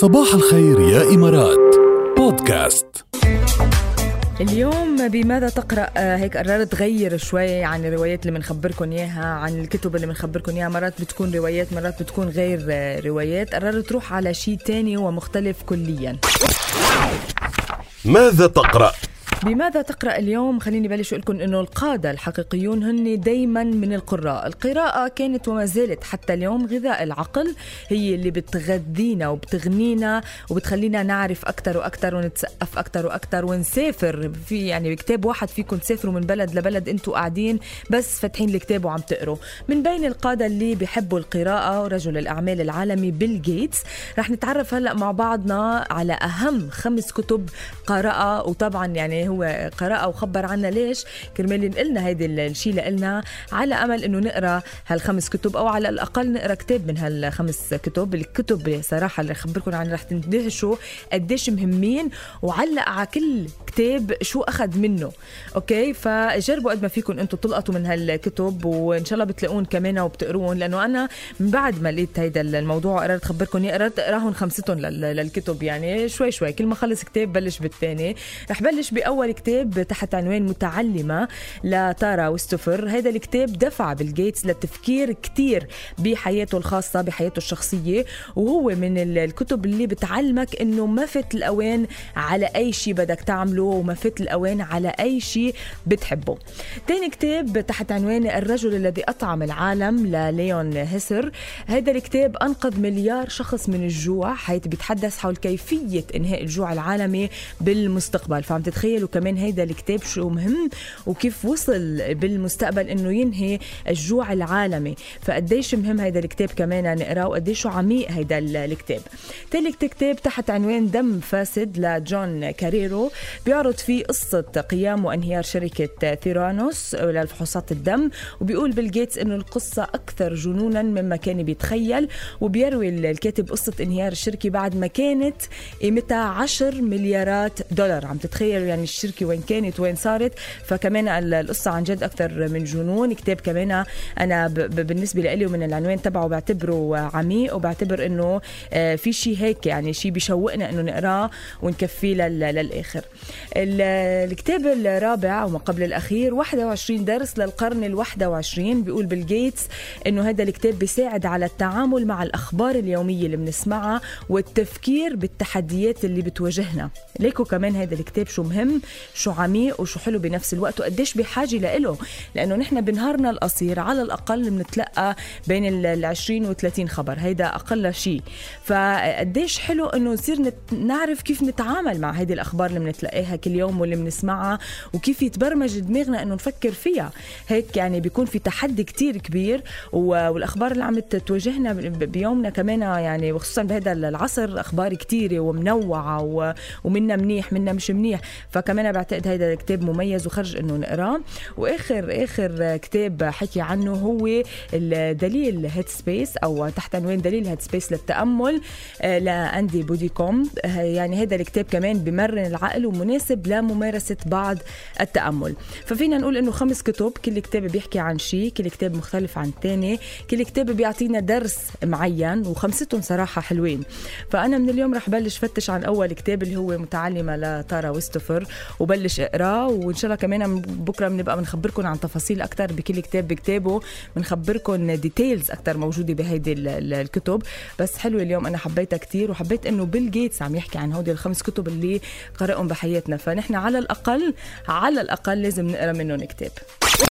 صباح الخير يا إمارات. بودكاست. اليوم بماذا تقرأ؟ آه، هيك قررت غير شوي عن الروايات اللي بنخبركم إياها عن الكتب اللي بنخبركم إياها. مرات بتكون روايات مرات بتكون غير آه، روايات. قررت تروح على شيء تاني ومختلف كليا. ماذا تقرأ؟ بماذا تقرأ اليوم؟ خليني بلش أقول لكم إنه القادة الحقيقيون هن دائما من القراء. القراءة كانت وما زالت حتى اليوم غذاء العقل. هي اللي بتغذينا وبتغنينا وبتخلينا نعرف أكثر وأكثر ونتثقف أكثر وأكثر ونسافر. في يعني بكتاب واحد فيكم تسافروا من بلد لبلد أنتم قاعدين بس فاتحين الكتاب وعم تقروا. من بين القادة اللي بيحبوا القراءة رجل الأعمال العالمي بيل جيتس رح نتعرف هلأ مع بعضنا على أهم خمس كتب قرأها وطبعا يعني هو قرأ وخبر عنا ليش كرمال ينقلنا هيدي الشيء لنا على أمل إنه نقرأ هالخمس كتب أو على الأقل نقرأ كتاب من هالخمس كتب. الكتب صراحة اللي اخبركم عنها رح تندهشوا قديش مهمين وعلق على كل كتاب شو أخذ منه. أوكي؟ فجربوا قد ما فيكم أنتم تلقطوا من هالكتب وإن شاء الله بتلاقون كمان وبتقروهم لأنه أنا من بعد ما لقيت هيدا الموضوع قررت اخبركم اياه قررت أقراهم خمستهم للكتب. يعني شوي شوي كل ما خلص كتاب بلش بالثاني رح بلش بأول كتاب تحت عنوان متعلمة لتارا وستوفر هذا الكتاب دفع بيل جيتس للتفكير كتير بحياته الخاصة بحياته الشخصية. وهو من الكتب اللي بتعلمك إنه ما فات الأوان على أي شيء بدك تعمله وما فات الأوان على أي شيء بتحبه. تاني كتاب تحت عنوان الرجل الذي أطعم العالم لليون هيسر. هذا الكتاب أنقذ مليار شخص من الجوع حيث بيتحدث حول كيفية إنهاء الجوع العالمي بالمستقبل. فعم تتخيلوا كمان هيدا الكتاب شو مهم وكيف وصل بالمستقبل إنه ينهي الجوع العالمي. فقديش مهم هيدا الكتاب كمان نقراه وقديش عميق هيدا الكتاب. ثالث كتاب تحت عنوان دم فاسد لجون كاريرو بيعرض فيه قصة قيام وانهيار شركة ثيرانوس للفحوصات الدم وبيقول بيل جيتس إنه القصة أكثر جنونا مما كان بيتخيل وبيروي الكاتب قصة انهيار الشركة بعد ما كانت قيمتها 10 مليارات دولار. عم تتخيلوا يعني الشركة وين كانت وين صارت. فكمان القصة عن جد أكثر من جنون. كتاب كمان أنا ب- ب- بالنسبة لي ومن العنوان تبعه بعتبره عميق وبعتبر إنه آه، في شيء هيك يعني شيء بيشوقنا إنه نقراه ونكفيه لل- للآخر. ال- الكتاب الرابع وما قبل الأخير 21 درس للقرن ال 21 بيقول بيل جيتس إنه هذا الكتاب بيساعد على التعامل مع الأخبار اليومية اللي بنسمعها والتفكير بالتحديات اللي بتواجهنا. ليكو كمان هذا الكتاب شو مهم؟ شو عميق وشو حلو بنفس الوقت وقديش بحاجة لإله. لأنه نحن بنهارنا القصير على الأقل بنتلقى بين ال 20 و 30 خبر هيدا أقل شيء فقديش حلو إنه نصير نت- نعرف كيف نتعامل مع هيدي الأخبار اللي بنتلاقيها كل يوم واللي بنسمعها وكيف يتبرمج دماغنا إنه نفكر فيها. هيك يعني بيكون في تحدي كتير كبير والأخبار اللي عم تواجهنا بيومنا كمان يعني وخصوصا بهذا العصر أخبار كتيرة ومنوعة و- ومنا منيح منا مش منيح. فكمان بعتقد هذا الكتاب مميز وخرج إنه نقراه. واخر آخر كتاب حكي عنه هو الدليل Headspace أو تحت عنوان دليل Headspace للتأمل آه، لأندي بوديكوم. آه، يعني هذا الكتاب كمان بمرن العقل ومناسب لممارسة بعض التأمل. ففينا نقول إنه خمس كتب كل كتاب بيحكي عن شيء كل كتاب مختلف عن الثاني كل كتاب بيعطينا درس معين وخمستهم صراحة حلوين. فأنا من اليوم رح بلش فتش عن أول كتاب اللي هو متعلمة لتارا ويستوفر. وبلش اقراه وإن شاء الله كمان بكرة بنبقى بنخبركم عن تفاصيل أكثر بكل كتاب بكتابه. بنخبركم details أكثر موجودة بهيدي ال- ال- الكتب. بس حلو اليوم أنا حبيتها كتير وحبيت إنه بيل جيتس عم يحكي عن هودي الخمس كتب اللي قرأهم بحياتنا. فنحن على الأقل على الأقل لازم نقرأ منهم كتاب.